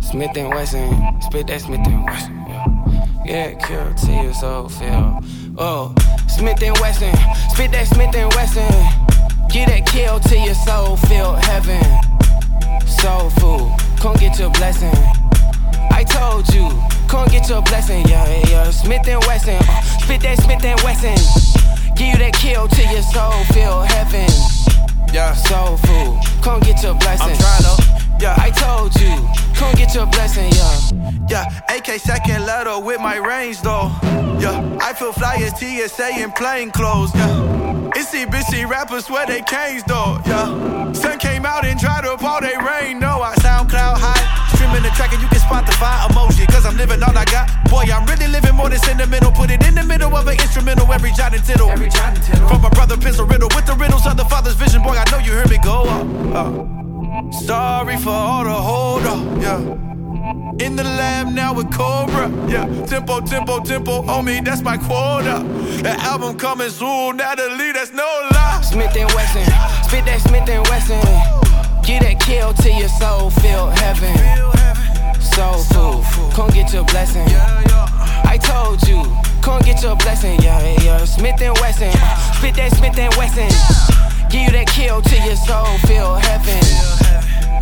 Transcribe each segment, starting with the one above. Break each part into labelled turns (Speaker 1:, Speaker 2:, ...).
Speaker 1: Smith and Wesson, spit that Smith and Wesson. Yeah, kill till your soul feel. Oh, Smith and Wesson, spit that Smith and Wesson. Get that kill till your soul feel heaven. Soul food, come get your blessing. I told you, come get your blessing. Yeah, yeah, Smith and Wesson, uh, spit that Smith and Wesson. Give you that kill till your soul feel heaven. Yeah, soul food, come get your blessing.
Speaker 2: I'm trying to, yeah.
Speaker 1: I told you, come get your blessing, yeah.
Speaker 2: Yeah, AK second letter with my range though. Yeah, I feel fly as TSA in plain clothes. Yeah, it's CBC rappers swear they canes though. Yeah, sun came out and dried up all they rain. No, I SoundCloud high. Streaming the track and you can spot the fire emoji. Cause I'm living all I and tittle.
Speaker 1: Every jot and tittle.
Speaker 2: From my brother Pencil Riddle with the riddles of the father's vision. Boy, I know you heard me go up. Uh, sorry for all the hold up. Yeah. In the lab now with Cobra. Yeah, tempo, tempo, tempo on me, that's my quota. That album coming soon, Natalie, that's no lie.
Speaker 1: Smith and Wesson, spit that Smith and Wesson. Get that kill till your soul feel heaven. Soul food, come get your blessing. Smith and Wesson, spit that Smith and Wesson. Give you that kill till your soul feel heaven.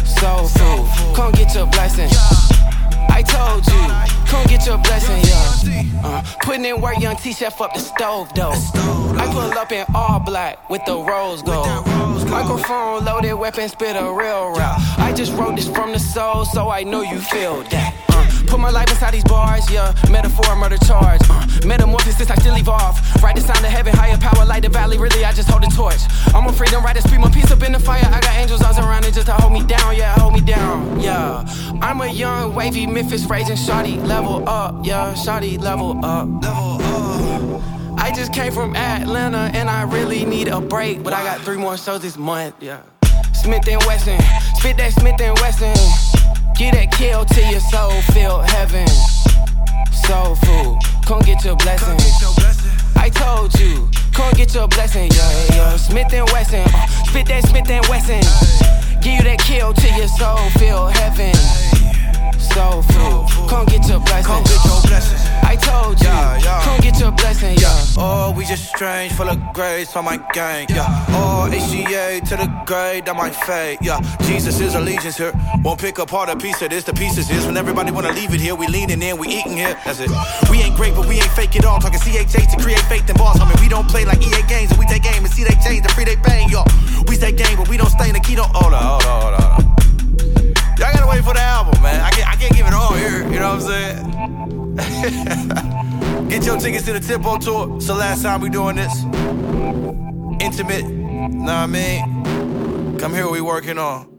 Speaker 1: Soul food, come get your blessing. I told you, come get your blessing, yeah. Uh, putting in work, young T-Chef up the stove, though. I pull up in all black with the rose gold. Microphone loaded, weapon spit a real rap. I just wrote this from the soul, so I know you feel that. Uh, put my life inside these bars, yeah. Metaphor, murder charge. Metamorphosis, I still evolve. Right the sound of heaven, higher power, light the valley. Really, I just hold the torch. I'm a freedom rider, speed my piece up in the fire. I got angels all around it just to hold me down, yeah, hold me down, yeah. I'm a young, wavy Memphis raising shawty, level up, yeah, shawty, level up, level up. I just came from Atlanta and I really need a break, but I got three more shows this month, yeah. Smith and Wesson, spit that Smith and Wesson. Get that kill till your soul feel heaven. Soul food, come get your blessing. I told you, come get your blessing, yeah, yeah. Smith and Wesson, uh, spit that Smith and Wesson. Give you that kill till your soul feel heaven. Soul food, come get your blessing.
Speaker 2: Come get your blessing.
Speaker 1: I told you, come get your.
Speaker 2: Oh, we just strange, full of grace on my gang, yeah. Oh, HGA to the grade, that my fate, yeah. Jesus is allegiance here. Won't pick apart a piece of this, the pieces is. When everybody wanna leave it here, we leaning in, we eating here, that's it. We ain't great, but we ain't fake it all. Talking CHA to create faith and balls. I mean, we don't play like EA games, and we take aim and see they change, the free they paying, y'all. We stay game, but we don't stay in the key, don't. Hold on, hold on, hold on. Hold on. Y'all gotta wait for the album, man. I can't, I can't give it all here, you know what I'm saying? Get your tickets to the Tempo Tour. It's the last time we doing this. Intimate, know what I mean? Come here, we working on.